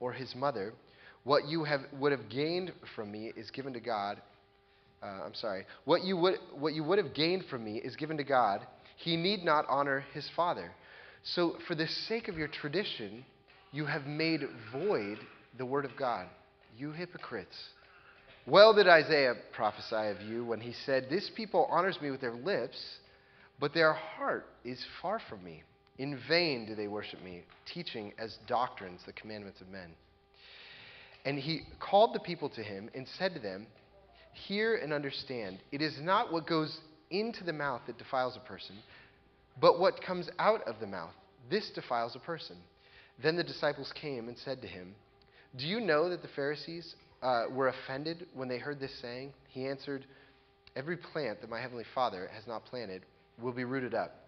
or his mother, what you have, would have gained from me is given to God. Uh, I'm sorry. What you, would, what you would have gained from me is given to God. He need not honor his father. So, for the sake of your tradition, you have made void the word of God. You hypocrites. Well did Isaiah prophesy of you when he said, This people honors me with their lips, but their heart is far from me. In vain do they worship me, teaching as doctrines the commandments of men. And he called the people to him and said to them, Hear and understand. It is not what goes into the mouth that defiles a person, but what comes out of the mouth. This defiles a person. Then the disciples came and said to him, Do you know that the Pharisees uh, were offended when they heard this saying? He answered, Every plant that my heavenly Father has not planted will be rooted up.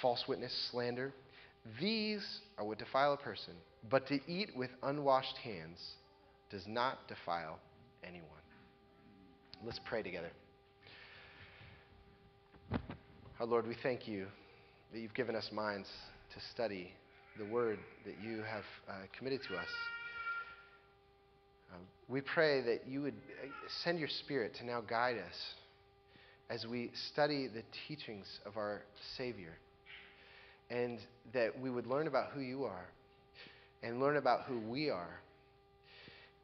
false witness, slander. These are what defile a person. But to eat with unwashed hands does not defile anyone. Let's pray together. Our Lord, we thank you that you've given us minds to study the word that you have uh, committed to us. Uh, we pray that you would uh, send your spirit to now guide us as we study the teachings of our Savior, and that we would learn about who you are and learn about who we are.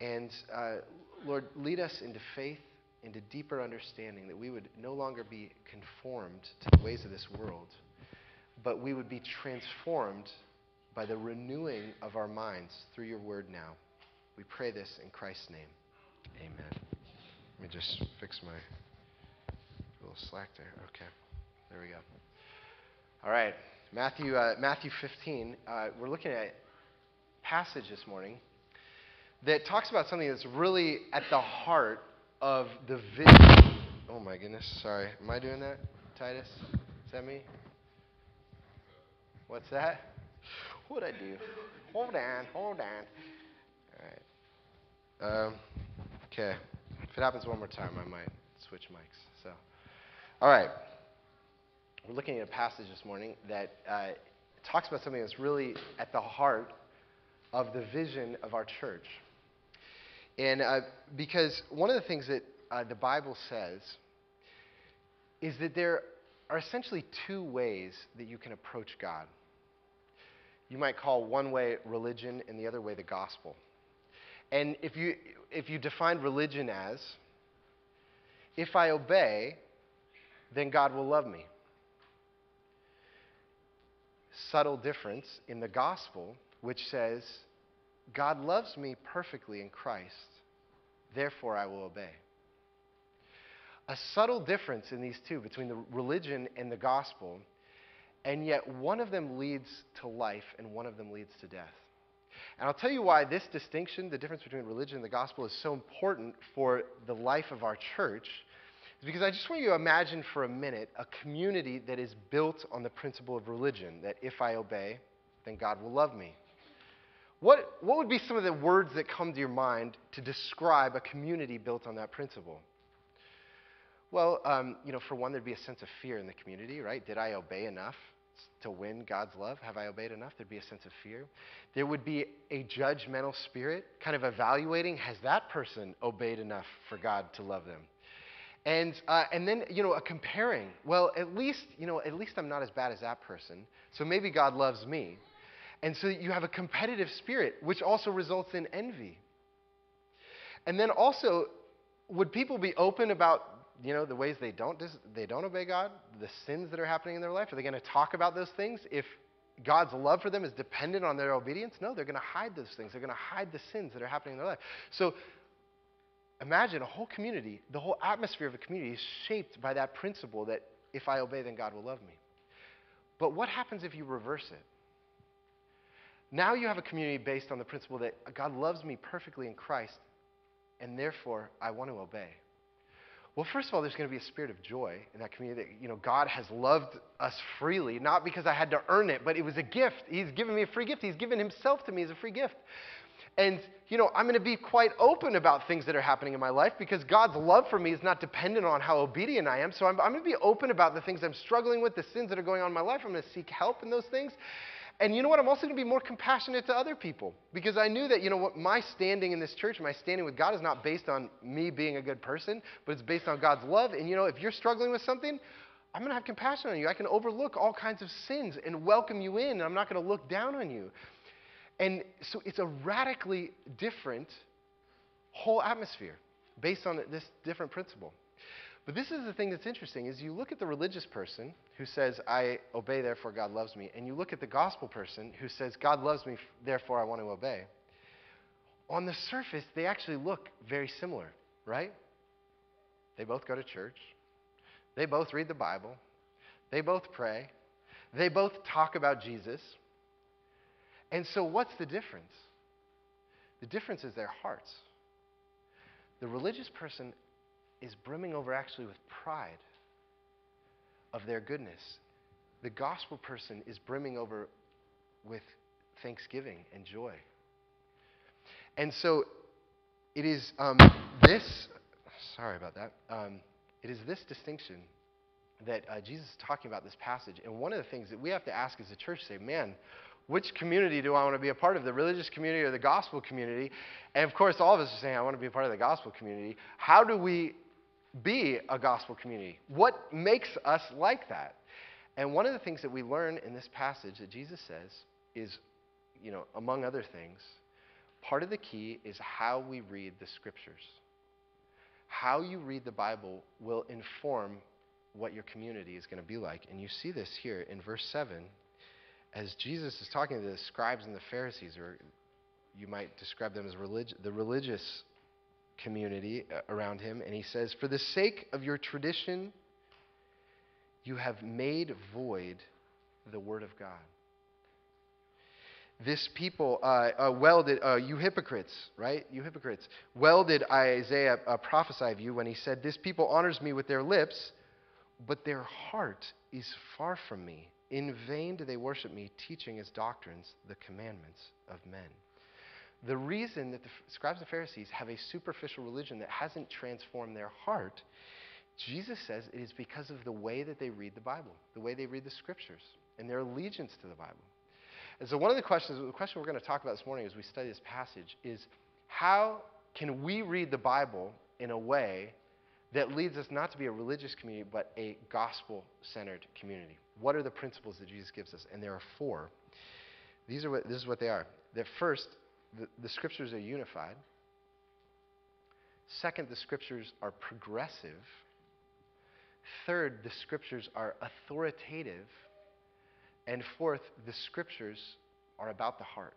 And uh, Lord, lead us into faith, into deeper understanding, that we would no longer be conformed to the ways of this world, but we would be transformed by the renewing of our minds through your word now. We pray this in Christ's name. Amen. Let me just fix my little slack there. Okay. There we go. All right. Matthew, uh, Matthew 15. Uh, we're looking at passage this morning that talks about something that's really at the heart of the vision. Oh my goodness, sorry. Am I doing that, Titus? Is that me? What's that? What'd I do? Hold on, hold on. All right. Um, okay. If it happens one more time, I might switch mics. So, all right. We're looking at a passage this morning that uh, talks about something that's really at the heart of the vision of our church. And uh, because one of the things that uh, the Bible says is that there are essentially two ways that you can approach God. You might call one way religion and the other way the gospel. And if you, if you define religion as, if I obey, then God will love me. Subtle difference in the gospel, which says, God loves me perfectly in Christ, therefore I will obey. A subtle difference in these two between the religion and the gospel, and yet one of them leads to life and one of them leads to death. And I'll tell you why this distinction, the difference between religion and the gospel, is so important for the life of our church. Because I just want you to imagine for a minute a community that is built on the principle of religion that if I obey, then God will love me. What, what would be some of the words that come to your mind to describe a community built on that principle? Well, um, you know, for one, there'd be a sense of fear in the community, right? Did I obey enough to win God's love? Have I obeyed enough? There'd be a sense of fear. There would be a judgmental spirit, kind of evaluating, has that person obeyed enough for God to love them? And, uh, and then, you know, a comparing. Well, at least, you know, at least I'm not as bad as that person, so maybe God loves me. And so you have a competitive spirit, which also results in envy. And then also, would people be open about you know the ways they don't dis- they don't obey God, the sins that are happening in their life? Are they going to talk about those things if God's love for them is dependent on their obedience? No, they're going to hide those things. They're going to hide the sins that are happening in their life. So imagine a whole community, the whole atmosphere of a community is shaped by that principle that if I obey, then God will love me. But what happens if you reverse it? Now you have a community based on the principle that God loves me perfectly in Christ, and therefore I want to obey. Well, first of all, there's going to be a spirit of joy in that community that, you know, God has loved us freely, not because I had to earn it, but it was a gift. He's given me a free gift. He's given himself to me as a free gift. And, you know, I'm going to be quite open about things that are happening in my life because God's love for me is not dependent on how obedient I am. So I'm, I'm going to be open about the things I'm struggling with, the sins that are going on in my life. I'm going to seek help in those things. And you know what? I'm also going to be more compassionate to other people because I knew that, you know, what my standing in this church, my standing with God is not based on me being a good person, but it's based on God's love. And, you know, if you're struggling with something, I'm going to have compassion on you. I can overlook all kinds of sins and welcome you in, and I'm not going to look down on you. And so it's a radically different whole atmosphere based on this different principle. But this is the thing that's interesting is you look at the religious person who says, I obey, therefore God loves me, and you look at the gospel person who says, God loves me, therefore I want to obey. On the surface, they actually look very similar, right? They both go to church. They both read the Bible. They both pray. They both talk about Jesus. And so, what's the difference? The difference is their hearts. The religious person is brimming over actually with pride of their goodness. The gospel person is brimming over with thanksgiving and joy. And so it is um, this, sorry about that, um, it is this distinction that uh, Jesus is talking about this passage. And one of the things that we have to ask as a church say, man, which community do I want to be a part of, the religious community or the gospel community? And of course, all of us are saying, I want to be a part of the gospel community. How do we be a gospel community? What makes us like that? And one of the things that we learn in this passage that Jesus says is, you know, among other things, part of the key is how we read the scriptures. How you read the Bible will inform what your community is going to be like. And you see this here in verse 7 as Jesus is talking to the scribes and the Pharisees, or you might describe them as relig- the religious community uh, around him, and he says, For the sake of your tradition, you have made void the word of God. This people, uh, uh, well did, uh, you hypocrites, right? You hypocrites. Well did Isaiah uh, prophesy of you when he said, This people honors me with their lips, but their heart is far from me. In vain do they worship me, teaching as doctrines the commandments of men. The reason that the scribes and Pharisees have a superficial religion that hasn't transformed their heart, Jesus says it is because of the way that they read the Bible, the way they read the scriptures, and their allegiance to the Bible. And so, one of the questions, the question we're going to talk about this morning as we study this passage is how can we read the Bible in a way that leads us not to be a religious community, but a gospel centered community? What are the principles that Jesus gives us? And there are four. These are what, this is what they are. That first, the, the scriptures are unified. Second, the scriptures are progressive. Third, the scriptures are authoritative. And fourth, the scriptures are about the heart.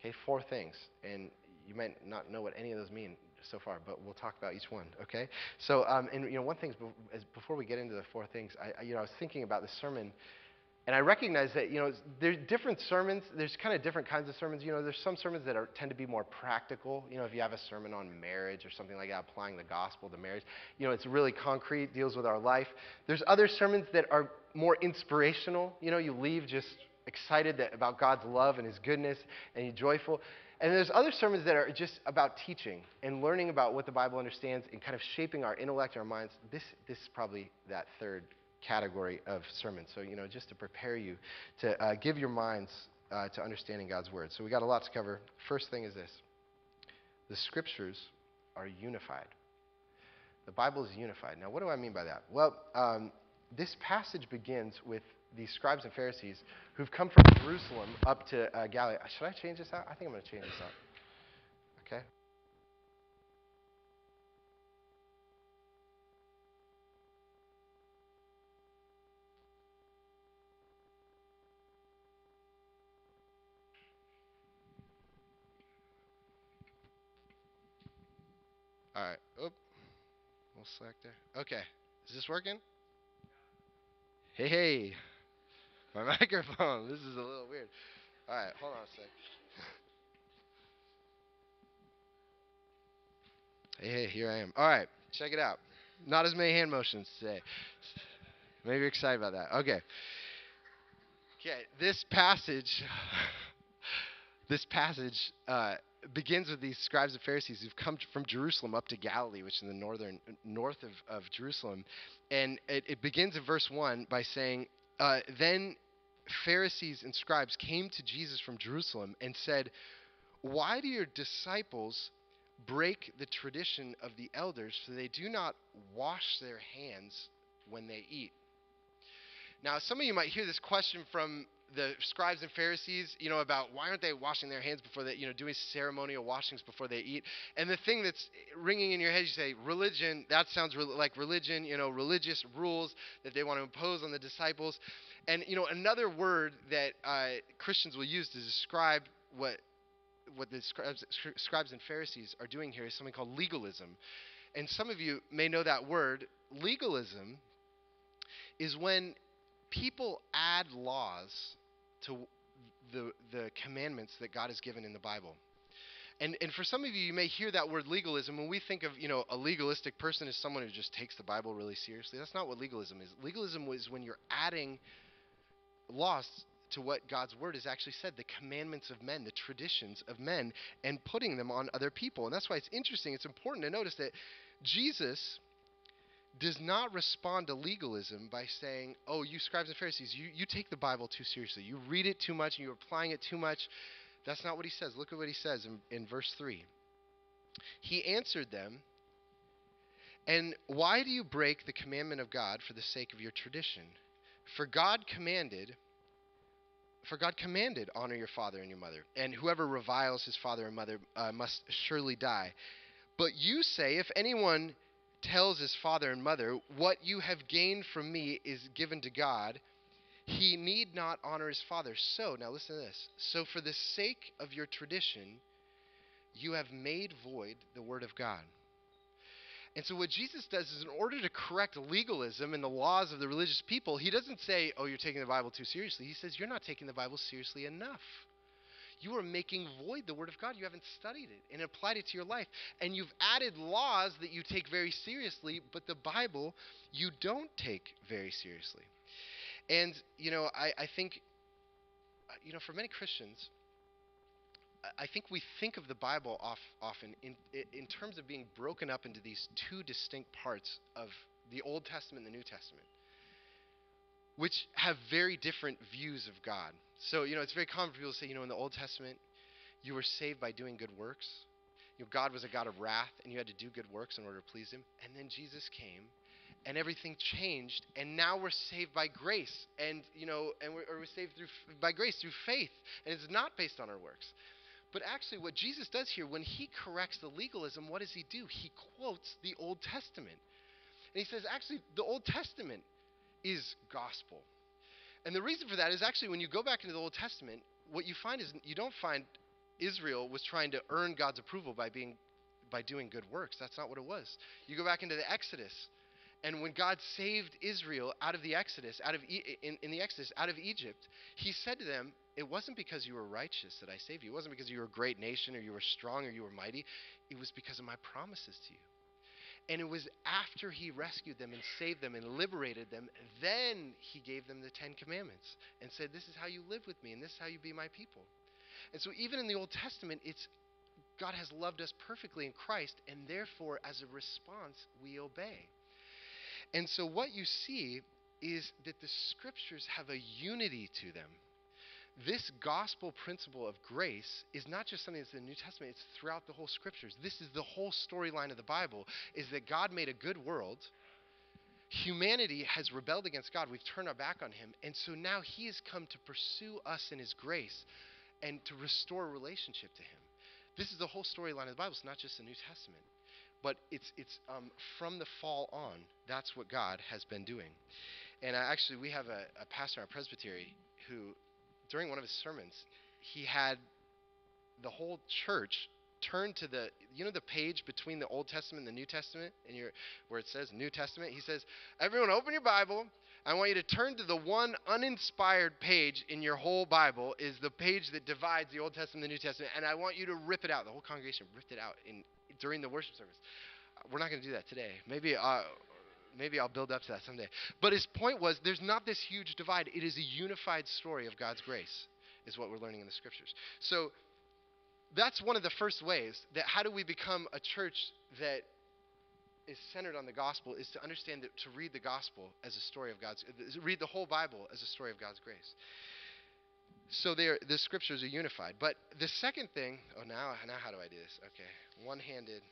Okay, four things. And you might not know what any of those mean so far, but we'll talk about each one. Okay. So, um, and you know, one thing is before we get into the four things, I, you know, I was thinking about the sermon, and I recognize that you know there's different sermons. There's kind of different kinds of sermons. You know, there's some sermons that are tend to be more practical. You know, if you have a sermon on marriage or something like that, applying the gospel to marriage, you know, it's really concrete, deals with our life. There's other sermons that are more inspirational. You know, you leave just excited that, about God's love and His goodness, and you're joyful. And there's other sermons that are just about teaching and learning about what the Bible understands and kind of shaping our intellect our minds. This, this is probably that third category of sermons. So, you know, just to prepare you to uh, give your minds uh, to understanding God's Word. So, we got a lot to cover. First thing is this the Scriptures are unified. The Bible is unified. Now, what do I mean by that? Well, um, this passage begins with these scribes and Pharisees who've come from Jerusalem up to uh, Galilee. Should I change this out? I think I'm going to change this out. Okay. All right. Oop. We'll select there. Okay. Is this working? Hey, hey. My microphone. This is a little weird. All right. Hold on a sec. Hey, hey, here I am. All right. Check it out. Not as many hand motions today. Maybe you're excited about that. Okay. Okay. This passage. this passage uh, begins with these scribes and Pharisees who've come from Jerusalem up to Galilee, which is in the northern north of, of Jerusalem, and it, it begins in verse one by saying, uh, "Then Pharisees and scribes came to Jesus from Jerusalem and said, Why do your disciples break the tradition of the elders, for they do not wash their hands when they eat?" Now, some of you might hear this question from the scribes and Pharisees, you know, about why aren't they washing their hands before they, you know, doing ceremonial washings before they eat. And the thing that's ringing in your head, you say, religion, that sounds re- like religion, you know, religious rules that they want to impose on the disciples. And, you know, another word that uh, Christians will use to describe what what the scribes, scribes and Pharisees are doing here is something called legalism. And some of you may know that word. Legalism is when people add laws to the, the commandments that God has given in the Bible. And, and for some of you, you may hear that word legalism. When we think of you know a legalistic person as someone who just takes the Bible really seriously, that's not what legalism is. Legalism is when you're adding laws to what God's word has actually said, the commandments of men, the traditions of men, and putting them on other people. And that's why it's interesting. It's important to notice that Jesus does not respond to legalism by saying, oh, you scribes and Pharisees, you, you take the Bible too seriously. You read it too much and you're applying it too much. That's not what he says. Look at what he says in, in verse 3. He answered them, And why do you break the commandment of God for the sake of your tradition? For God commanded, for God commanded, honor your father and your mother, and whoever reviles his father and mother uh, must surely die. But you say, if anyone tells his father and mother, What you have gained from me is given to God, he need not honor his father. So, now listen to this. So, for the sake of your tradition, you have made void the word of God. And so, what Jesus does is, in order to correct legalism and the laws of the religious people, he doesn't say, Oh, you're taking the Bible too seriously. He says, You're not taking the Bible seriously enough you are making void the Word of God. You haven't studied it and applied it to your life. And you've added laws that you take very seriously, but the Bible you don't take very seriously. And, you know, I, I think, uh, you know, for many Christians, I think we think of the Bible off, often in, in terms of being broken up into these two distinct parts of the Old Testament and the New Testament, which have very different views of God. So, you know, it's very common for people to say, you know, in the Old Testament, you were saved by doing good works. You know, God was a God of wrath, and you had to do good works in order to please Him. And then Jesus came, and everything changed, and now we're saved by grace, and you know, and we're, we're saved through by grace through faith, and it's not based on our works. But actually, what Jesus does here, when He corrects the legalism, what does He do? He quotes the Old Testament, and He says, actually, the Old Testament is gospel. And the reason for that is actually when you go back into the Old Testament, what you find is you don't find Israel was trying to earn God's approval by being by doing good works. That's not what it was. You go back into the Exodus, and when God saved Israel out of the Exodus, out of e- in, in the Exodus out of Egypt, He said to them, "It wasn't because you were righteous that I saved you. It wasn't because you were a great nation or you were strong or you were mighty. It was because of my promises to you." And it was after he rescued them and saved them and liberated them, then he gave them the Ten Commandments and said, This is how you live with me and this is how you be my people. And so, even in the Old Testament, it's God has loved us perfectly in Christ, and therefore, as a response, we obey. And so, what you see is that the scriptures have a unity to them this gospel principle of grace is not just something that's in the New Testament, it's throughout the whole scriptures. This is the whole storyline of the Bible is that God made a good world. humanity has rebelled against God. We've turned our back on Him. And so now He has come to pursue us in His grace and to restore relationship to Him. This is the whole storyline of the Bible. It's not just the New Testament. But it's, it's um, from the fall on, that's what God has been doing. And uh, actually, we have a, a pastor in our presbytery who, during one of his sermons, he had the whole church turn to the you know the page between the Old Testament and the New Testament and your where it says New Testament? He says everyone open your Bible. I want you to turn to the one uninspired page in your whole Bible is the page that divides the Old Testament and the New Testament and I want you to rip it out. The whole congregation ripped it out in during the worship service. We're not going to do that today. Maybe uh, maybe I'll build up to that someday but his point was there's not this huge divide it is a unified story of God's grace is what we're learning in the scriptures so that's one of the first ways that how do we become a church that is centered on the gospel is to understand that to read the gospel as a story of God's read the whole Bible as a story of God's grace. So there the scriptures are unified. But the second thing, oh now now how do I do this? Okay. One-handed.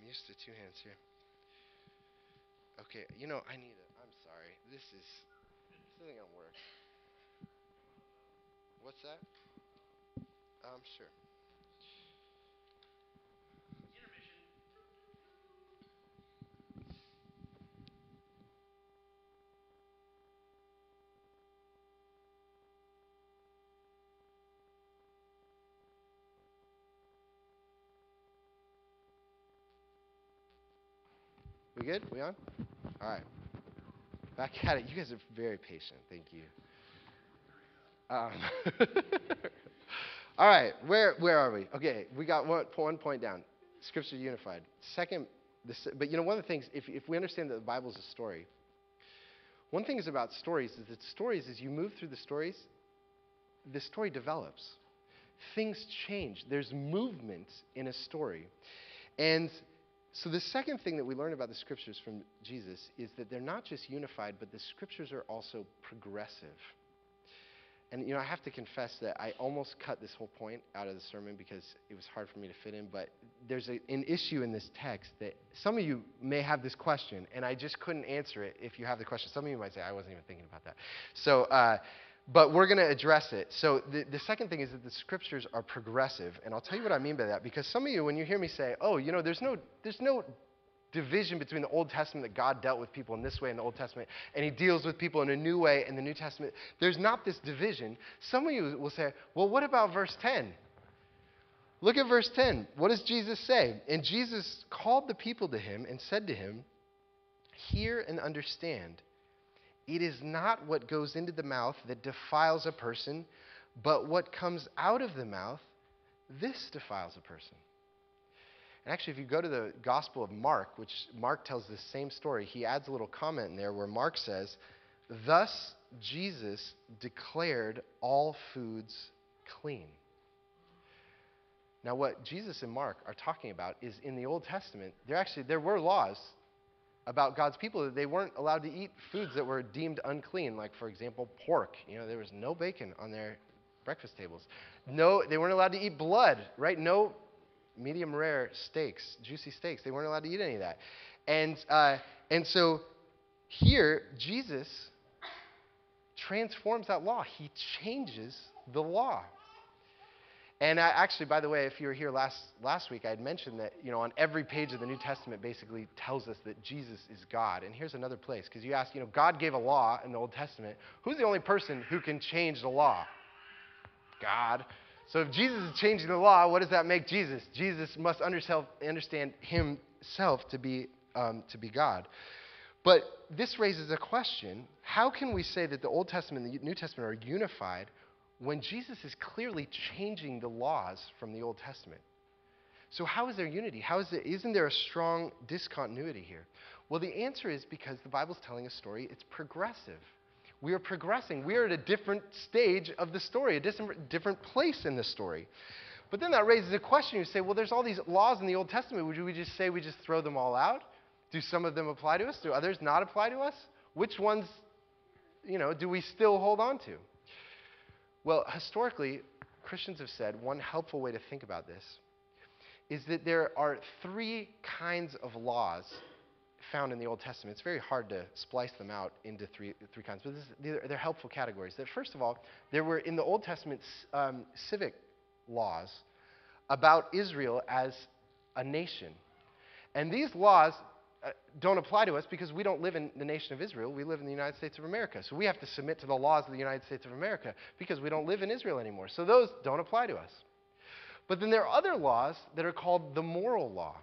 I'm used to two hands here. Okay, you know, I need it. I'm sorry. This is this isn't gonna work. What's that? Um, sure. Good? We on? All right. Back at it. You guys are very patient. Thank you. Um, all right. Where where are we? Okay. We got one, one point down. Scripture unified. Second, this, but you know one of the things if if we understand that the Bible is a story. One thing is about stories is that stories, as you move through the stories, the story develops. Things change. There's movement in a story. And so, the second thing that we learn about the scriptures from Jesus is that they're not just unified, but the scriptures are also progressive. And, you know, I have to confess that I almost cut this whole point out of the sermon because it was hard for me to fit in. But there's a, an issue in this text that some of you may have this question, and I just couldn't answer it if you have the question. Some of you might say, I wasn't even thinking about that. So, uh, but we're going to address it. So the, the second thing is that the scriptures are progressive, and I'll tell you what I mean by that. Because some of you, when you hear me say, "Oh, you know, there's no, there's no division between the Old Testament that God dealt with people in this way in the Old Testament, and He deals with people in a new way in the New Testament." There's not this division. Some of you will say, "Well, what about verse 10?" Look at verse 10. What does Jesus say? And Jesus called the people to him and said to him, Hear and understand. It is not what goes into the mouth that defiles a person, but what comes out of the mouth, this defiles a person. And actually, if you go to the Gospel of Mark, which Mark tells the same story, he adds a little comment in there where Mark says, Thus Jesus declared all foods clean. Now, what Jesus and Mark are talking about is in the Old Testament, there actually there were laws about God's people that they weren't allowed to eat foods that were deemed unclean, like, for example, pork. You know, there was no bacon on their breakfast tables. No, they weren't allowed to eat blood, right? No medium rare steaks, juicy steaks. They weren't allowed to eat any of that. And, uh, and so here, Jesus transforms that law. He changes the law. And I, actually, by the way, if you were here last, last week, I had mentioned that, you know, on every page of the New Testament basically tells us that Jesus is God. And here's another place, because you ask, you know, God gave a law in the Old Testament. Who's the only person who can change the law? God. So if Jesus is changing the law, what does that make Jesus? Jesus must understand himself to be, um, to be God. But this raises a question how can we say that the Old Testament and the New Testament are unified when Jesus is clearly changing the laws from the Old Testament. So, how is there unity? How is it, isn't there a strong discontinuity here? Well, the answer is because the Bible's telling a story, it's progressive. We are progressing. We are at a different stage of the story, a different, place in the story. But then that raises a question. You say, well, there's all these laws in the Old Testament. Would we just say we just throw them all out? Do some of them apply to us? Do others not apply to us? Which ones, you know, do we still hold on to? Well, historically, Christians have said one helpful way to think about this is that there are three kinds of laws found in the Old Testament. It's very hard to splice them out into three, three kinds, but they're, they're helpful categories. That first of all, there were in the Old Testament um, civic laws about Israel as a nation. And these laws uh, don't apply to us because we don't live in the nation of Israel. We live in the United States of America. So we have to submit to the laws of the United States of America because we don't live in Israel anymore. So those don't apply to us. But then there are other laws that are called the moral law.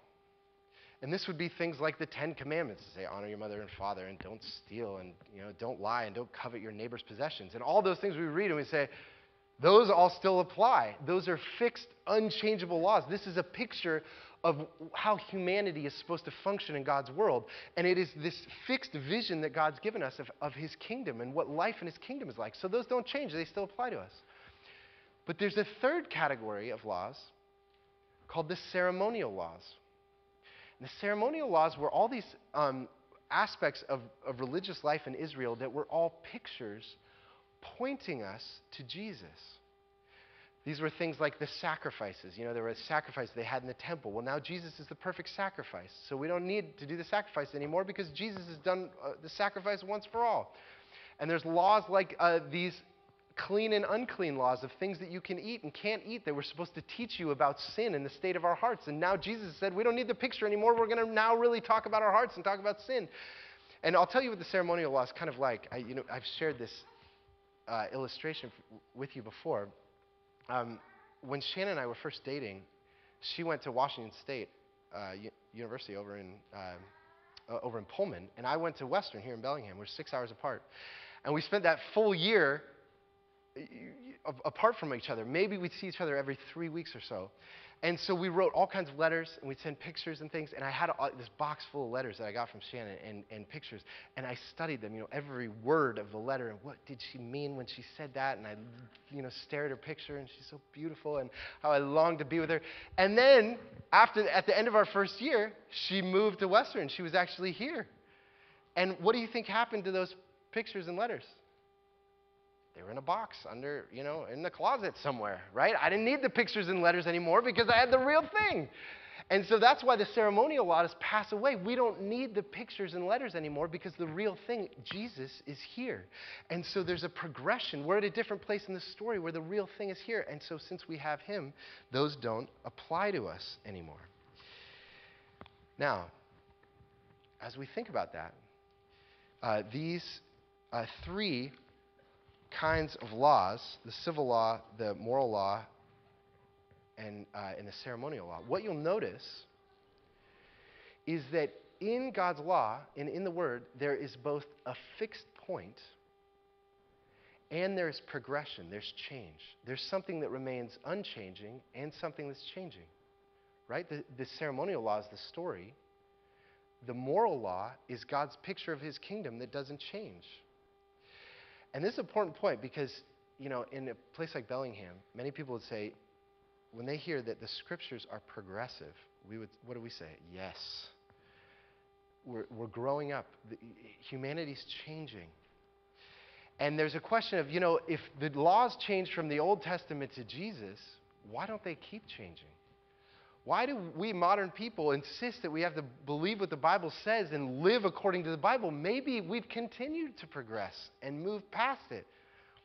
And this would be things like the Ten Commandments, to say honor your mother and father, and don't steal, and you know don't lie, and don't covet your neighbor's possessions, and all those things we read and we say, those all still apply. Those are fixed, unchangeable laws. This is a picture of how humanity is supposed to function in God's world, and it is this fixed vision that God's given us of, of His kingdom and what life in His kingdom is like. So those don't change; they still apply to us. But there's a third category of laws called the ceremonial laws. And the ceremonial laws were all these um, aspects of, of religious life in Israel that were all pictures pointing us to Jesus. These were things like the sacrifices. You know, there were sacrifices they had in the temple. Well, now Jesus is the perfect sacrifice. So we don't need to do the sacrifice anymore because Jesus has done uh, the sacrifice once for all. And there's laws like uh, these clean and unclean laws of things that you can eat and can't eat that were supposed to teach you about sin and the state of our hearts. And now Jesus said, we don't need the picture anymore. We're going to now really talk about our hearts and talk about sin. And I'll tell you what the ceremonial law is kind of like. I, you know, I've shared this uh, illustration f- with you before. Um, when Shannon and I were first dating, she went to Washington State uh, U- University over in, uh, over in Pullman, and I went to Western here in Bellingham. We're six hours apart. And we spent that full year apart from each other. Maybe we'd see each other every three weeks or so. And so we wrote all kinds of letters and we'd send pictures and things. And I had this box full of letters that I got from Shannon and, and pictures. And I studied them, you know, every word of the letter and what did she mean when she said that. And I, you know, stared at her picture and she's so beautiful and how I longed to be with her. And then after, at the end of our first year, she moved to Western. She was actually here. And what do you think happened to those pictures and letters? They were in a box under, you know, in the closet somewhere, right? I didn't need the pictures and letters anymore because I had the real thing. And so that's why the ceremonial laws pass away. We don't need the pictures and letters anymore because the real thing, Jesus, is here. And so there's a progression. We're at a different place in the story where the real thing is here. And so since we have him, those don't apply to us anymore. Now, as we think about that, uh, these uh, three kinds of laws the civil law, the moral law, and, uh, and the ceremonial law. What you'll notice is that in God's law and in the Word, there is both a fixed point and there's progression, there's change. There's something that remains unchanging and something that's changing. Right? The, the ceremonial law is the story. The moral law is God's picture of his kingdom that doesn't change. And this is an important point because, you know, in a place like Bellingham, many people would say, when they hear that the scriptures are progressive, we would, what do we say? Yes. We're, we're growing up. The, humanity's changing. And there's a question of, you know, if the laws changed from the Old Testament to Jesus, why don't they keep changing? Why do we modern people insist that we have to believe what the Bible says and live according to the Bible? Maybe we've continued to progress and move past it.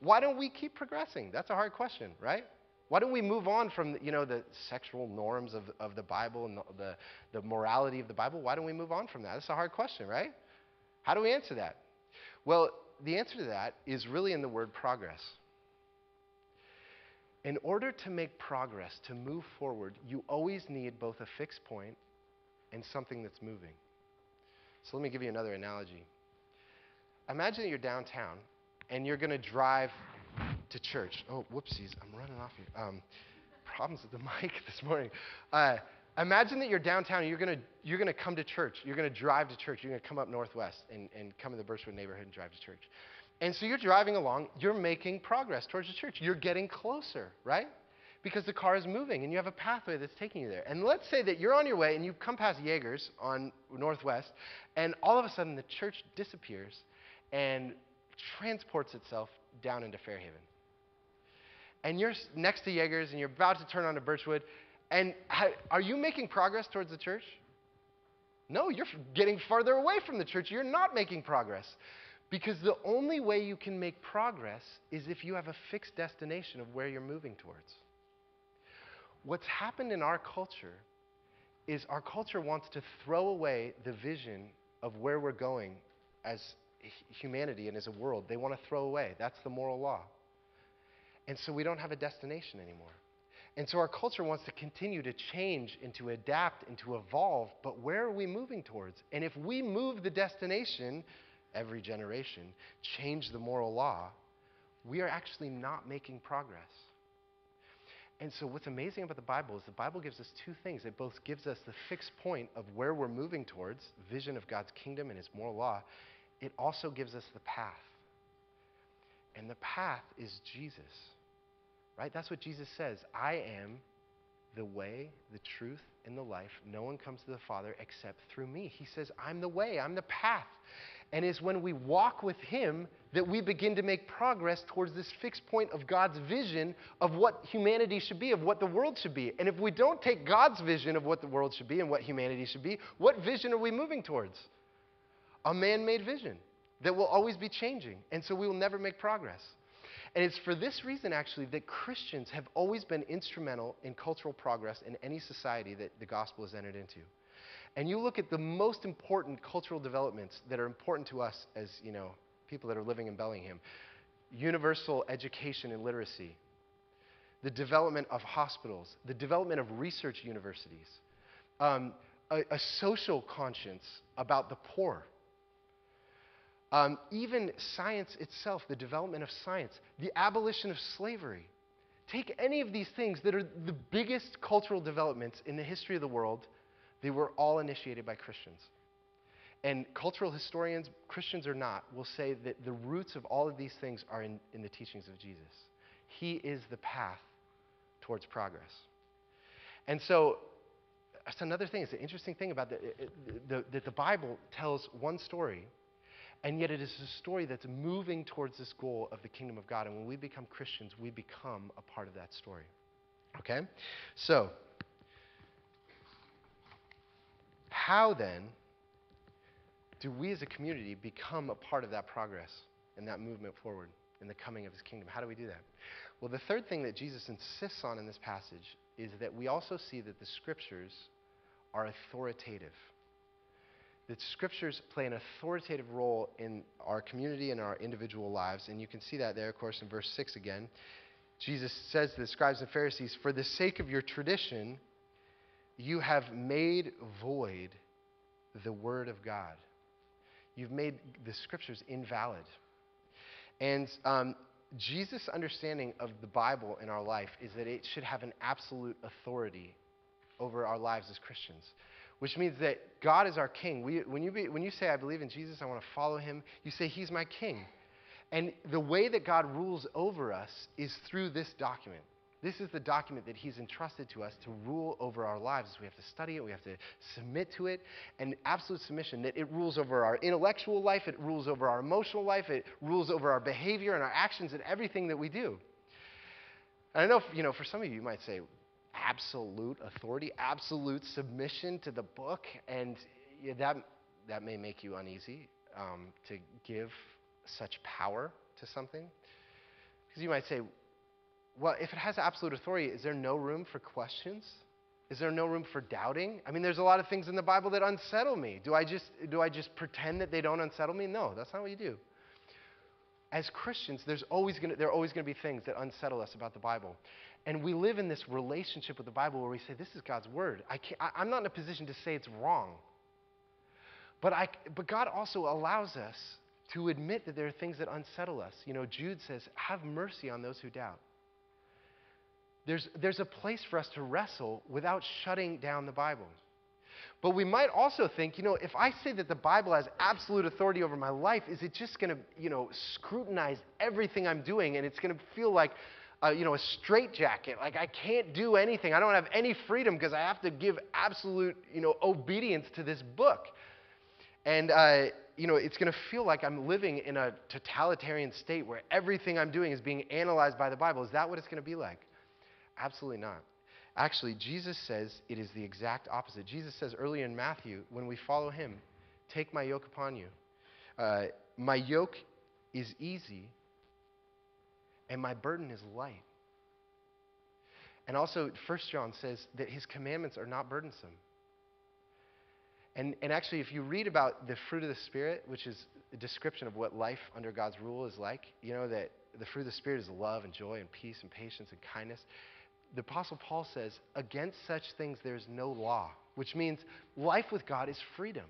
Why don't we keep progressing? That's a hard question, right? Why don't we move on from you know the sexual norms of, of the Bible and the, the, the morality of the Bible? Why don't we move on from that? That's a hard question, right? How do we answer that? Well, the answer to that is really in the word progress. In order to make progress, to move forward, you always need both a fixed point and something that's moving. So let me give you another analogy. Imagine that you're downtown and you're going to drive to church. Oh, whoopsies, I'm running off here. Um, problems with the mic this morning. Uh, imagine that you're downtown and you're going to you're to come to church. You're going to drive to church. You're going to come up Northwest and, and come to the Birchwood neighborhood and drive to church. And so you're driving along, you're making progress towards the church. You're getting closer, right? Because the car is moving and you have a pathway that's taking you there. And let's say that you're on your way and you come past Jaegers on Northwest, and all of a sudden the church disappears and transports itself down into Fairhaven. And you're next to Jaegers and you're about to turn onto Birchwood. And are you making progress towards the church? No, you're getting farther away from the church. You're not making progress. Because the only way you can make progress is if you have a fixed destination of where you're moving towards. What's happened in our culture is our culture wants to throw away the vision of where we're going as humanity and as a world. They want to throw away. That's the moral law. And so we don't have a destination anymore. And so our culture wants to continue to change and to adapt and to evolve, but where are we moving towards? And if we move the destination every generation, change the moral law, we are actually not making progress. And so what's amazing about the Bible is the Bible gives us two things. It both gives us the fixed point of where we're moving towards, vision of God's kingdom and his moral law. It also gives us the path. And the path is Jesus. Right? That's what Jesus says. I am the way, the truth, and the life. No one comes to the Father except through me. He says, I'm the way, I'm the path. And it's when we walk with Him that we begin to make progress towards this fixed point of God's vision of what humanity should be, of what the world should be. And if we don't take God's vision of what the world should be and what humanity should be, what vision are we moving towards? A man made vision that will always be changing. And so we will never make progress. And it's for this reason, actually, that Christians have always been instrumental in cultural progress in any society that the gospel has entered into and you look at the most important cultural developments that are important to us as you know people that are living in Bellingham, universal education and literacy, the development of hospitals, the development of research universities, um, a, a, social conscience about the poor. Um, even science itself, the development of science, the abolition of slavery. Take any of these things that are the biggest cultural developments in the history of the world they were all initiated by Christians. And cultural historians, Christians or not, will say that the roots of all of these things are in, in the teachings of Jesus. He is the path towards progress. And so, that's another thing. It's an interesting thing about the, the, the, the Bible tells one story, and yet it is a story that's moving towards this goal of the kingdom of God. And when we become Christians, we become a part of that story. Okay? So, How then do we as a community become a part of that progress and that movement forward in the coming of his kingdom? How do we do that? Well, the third thing that Jesus insists on in this passage is that we also see that the scriptures are authoritative. That scriptures play an authoritative role in our community and our individual lives. And you can see that there, of course, in verse 6 again. Jesus says to the scribes and Pharisees, For the sake of your tradition, you have made void the Word of God. You've made the Scriptures invalid. And um, Jesus' understanding of the Bible in our life is that it should have an absolute authority over our lives as Christians, which means that God is our King. We, when, you be, when you say, I believe in Jesus, I want to follow him, you say, He's my King. And the way that God rules over us is through this document. This is the document that He's entrusted to us to rule over our lives. We have to study it, we have to submit to it, and absolute submission that it rules over our intellectual life, it rules over our emotional life, it rules over our behavior and our actions and everything that we do. And I know, you know, for some of you, you might say, absolute authority, absolute submission to the book, and that, that may make you uneasy um, to give such power to something. Because you might say, well, if it has absolute authority, is there no room for questions? Is there no room for doubting? I mean, there's a lot of things in the Bible that unsettle me. Do I just, do I just pretend that they don't unsettle me? No, that's not what you do. As Christians, there's always gonna, there are always going to be things that unsettle us about the Bible. And we live in this relationship with the Bible where we say, This is God's Word. I can't, I, I'm not in a position to say it's wrong. But, I, but God also allows us to admit that there are things that unsettle us. You know, Jude says, Have mercy on those who doubt there's, there's a place for us to wrestle without shutting down the Bible. But we might also think, you know, if I say that the Bible has absolute authority over my life, is it just going to, you know, scrutinize everything I'm doing and it's going to feel like, uh, you know, a straitjacket? Like I can't do anything. I don't have any freedom because I have to give absolute, you know, obedience to this book. And, uh, you know, it's going to feel like I'm living in a totalitarian state where everything I'm doing is being analyzed by the Bible. Is that what it's going to be like? Absolutely not. Actually, Jesus says it is the exact opposite. Jesus says earlier in Matthew, when we follow him, take my yoke upon you. Uh, my yoke is easy, and my burden is light. And also, 1 John says that his commandments are not burdensome. And, and actually, if you read about the fruit of the Spirit, which is a description of what life under God's rule is like, you know that the fruit of the Spirit is love and joy and peace and patience and kindness the Apostle Paul says, against such things there's no law, which means life with God is freedom.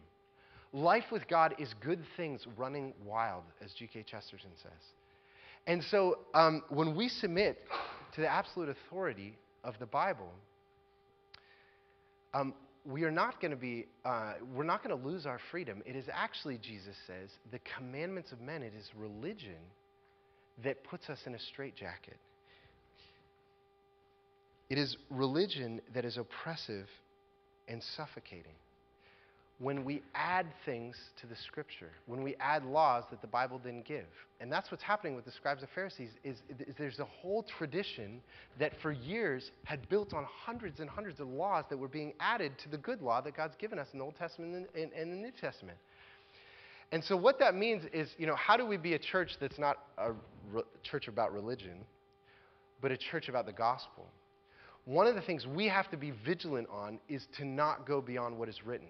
Life with God is good things running wild, as G.K. Chesterton says. And so um, when we submit to the absolute authority of the Bible, um, we are not going to be, uh, we're not going to lose our freedom. It is actually, Jesus says, the commandments of men. It is religion that puts us in a straitjacket. It is religion that is oppressive and suffocating. When we add things to the scripture, when we add laws that the Bible didn't give. And that's what's happening with the scribes and Pharisees is, is there's a whole tradition that for years had built on hundreds and hundreds of laws that were being added to the good law that God's given us in the Old Testament and, and the New Testament. And so what that means is, you know, how do we be a church that's not a re- church about religion, but a church about the gospel? One of the things we have to be vigilant on is to not go beyond what is written.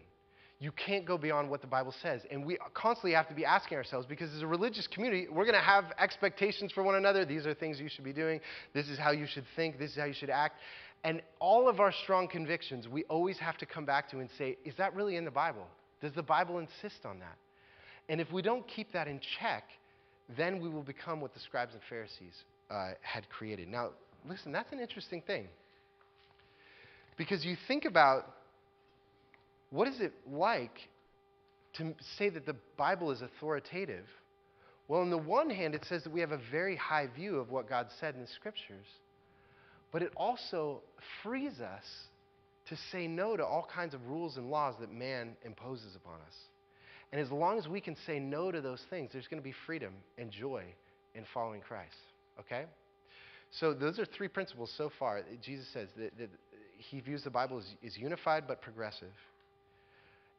You can't go beyond what the Bible says. And we constantly have to be asking ourselves because as a religious community, we're going to have expectations for one another. These are things you should be doing. This is how you should think. This is how you should act. And all of our strong convictions, we always have to come back to and say, is that really in the Bible? Does the Bible insist on that? And if we don't keep that in check, then we will become what the scribes and Pharisees uh, had created. Now, listen, that's an interesting thing. Because you think about what is it like to say that the Bible is authoritative? Well, on the one hand, it says that we have a very high view of what God said in the scriptures, but it also frees us to say no to all kinds of rules and laws that man imposes upon us. And as long as we can say no to those things, there's going to be freedom and joy in following Christ. Okay? So those are three principles so far. Jesus says that, that he views the Bible as, as unified but progressive.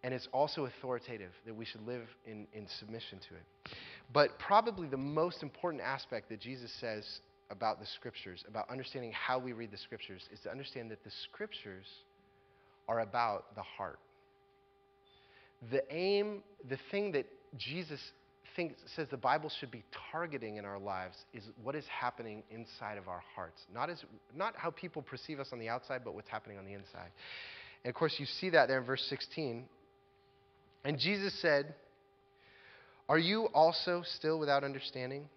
And it's also authoritative, that we should live in, in submission to it. But probably the most important aspect that Jesus says about the Scriptures, about understanding how we read the Scriptures, is to understand that the Scriptures are about the heart. The aim, the thing that Jesus think, says the Bible should be targeting in our lives is what is happening inside of our hearts. Not, as, not how people perceive us on the outside, but what's happening on the inside. And of course, you see that there in verse 16. And Jesus said, Are you also still without understanding?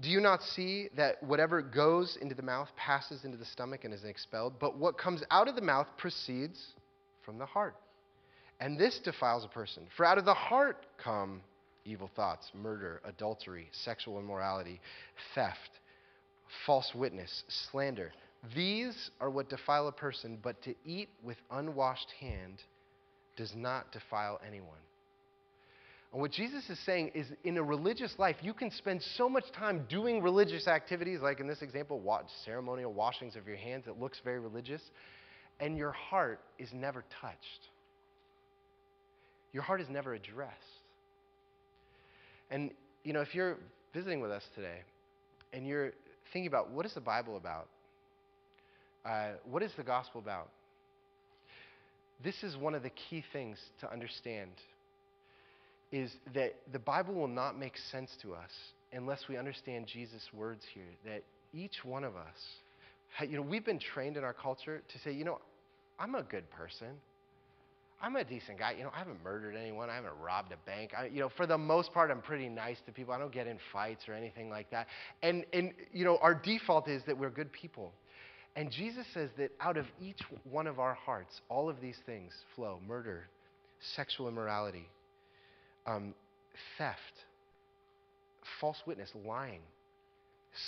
Do you not see that whatever goes into the mouth passes into the stomach and is expelled? But what comes out of the mouth proceeds from the heart. And this defiles a person. For out of the heart come evil thoughts, murder, adultery, sexual immorality, theft, false witness, slander. These are what defile a person, but to eat with unwashed hand does not defile anyone. And what Jesus is saying is in a religious life, you can spend so much time doing religious activities, like in this example, ceremonial washings of your hands, it looks very religious, and your heart is never touched. Your heart is never addressed. And, you know, if you're visiting with us today and you're thinking about what is the Bible about? Uh, what is the gospel about? This is one of the key things to understand is that the Bible will not make sense to us unless we understand Jesus' words here. That each one of us, you know, we've been trained in our culture to say, you know, I'm a good person. I'm a decent guy. You know, I haven't murdered anyone. I haven't robbed a bank. I, you know, for the most part, I'm pretty nice to people. I don't get in fights or anything like that. And, and, you know, our default is that we're good people. And Jesus says that out of each one of our hearts, all of these things flow murder, sexual immorality, um, theft, false witness, lying,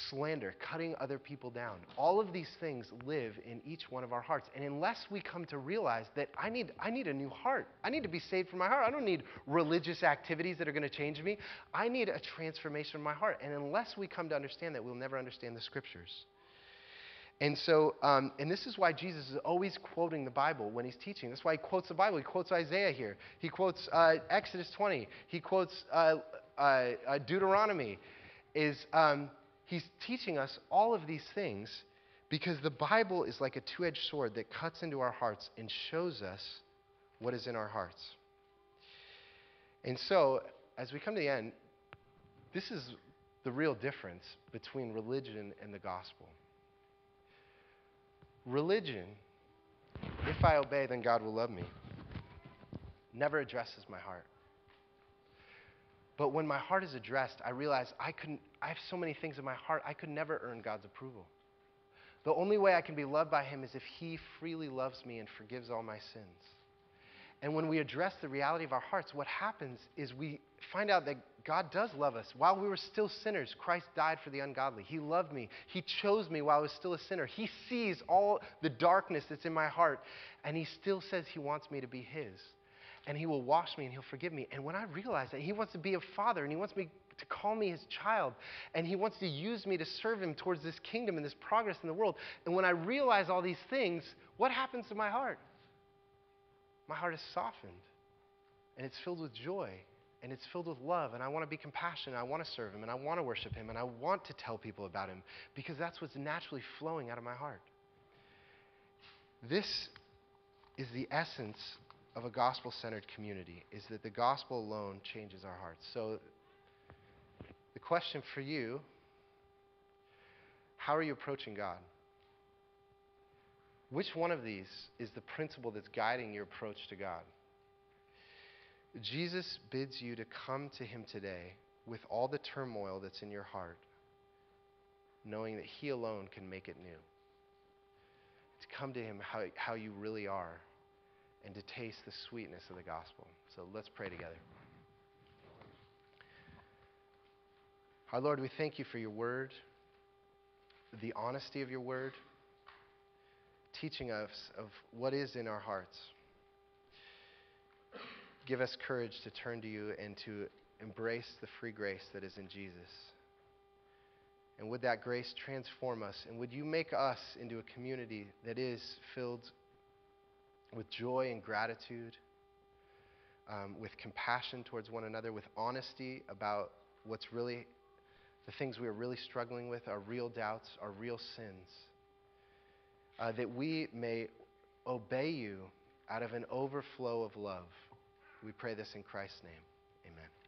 slander, cutting other people down. All of these things live in each one of our hearts. And unless we come to realize that I need, I need a new heart, I need to be saved from my heart. I don't need religious activities that are going to change me. I need a transformation of my heart. And unless we come to understand that, we'll never understand the scriptures. And so, um, and this is why Jesus is always quoting the Bible when he's teaching. That's why he quotes the Bible. He quotes Isaiah here. He quotes uh, Exodus 20. He quotes uh, uh, uh Deuteronomy. Is um, he's teaching us all of these things because the Bible is like a two-edged sword that cuts into our hearts and shows us what is in our hearts. And so, as we come to the end, this is the real difference between religion and the gospel. Religion, if I obey, then God will love me, never addresses my heart. But when my heart is addressed, I realize I couldn't I have so many things in my heart I could never earn God's approval. The only way I can be loved by him is if he freely loves me and forgives all my sins. And when we address the reality of our hearts, what happens is we find out that God does love us. While we were still sinners, Christ died for the ungodly. He loved me. He chose me while I was still a sinner. He sees all the darkness that's in my heart, and He still says He wants me to be His. And He will wash me and He'll forgive me. And when I realize that He wants to be a father and He wants me to call me His child, and He wants to use me to serve Him towards this kingdom and this progress in the world, and when I realize all these things, what happens to my heart? my heart is softened and it's filled with joy and it's filled with love and I want to be compassionate. I want to serve him and I want to worship him and I want to tell people about him because that's what's naturally flowing out of my heart. This is the essence of a gospel-centered community is that the gospel alone changes our hearts. So the question for you, how are you approaching God? Which one of these is the principle that's guiding your approach to God? Jesus bids you to come to him today with all the turmoil that's in your heart, knowing that he alone can make it new. To come to him how, how you really are and to taste the sweetness of the gospel. So let's pray together. Our Lord, we thank you for your word, the honesty of your word teaching us of what is in our hearts. Give us courage to turn to you and to embrace the free grace that is in Jesus. And would that grace transform us? And would you make us into a community that is filled with joy and gratitude, um, with compassion towards one another, with honesty about what's really the things we are really struggling with, our real doubts, our real sins uh, that we may obey you out of an overflow of love. We pray this in Christ's name. Amen.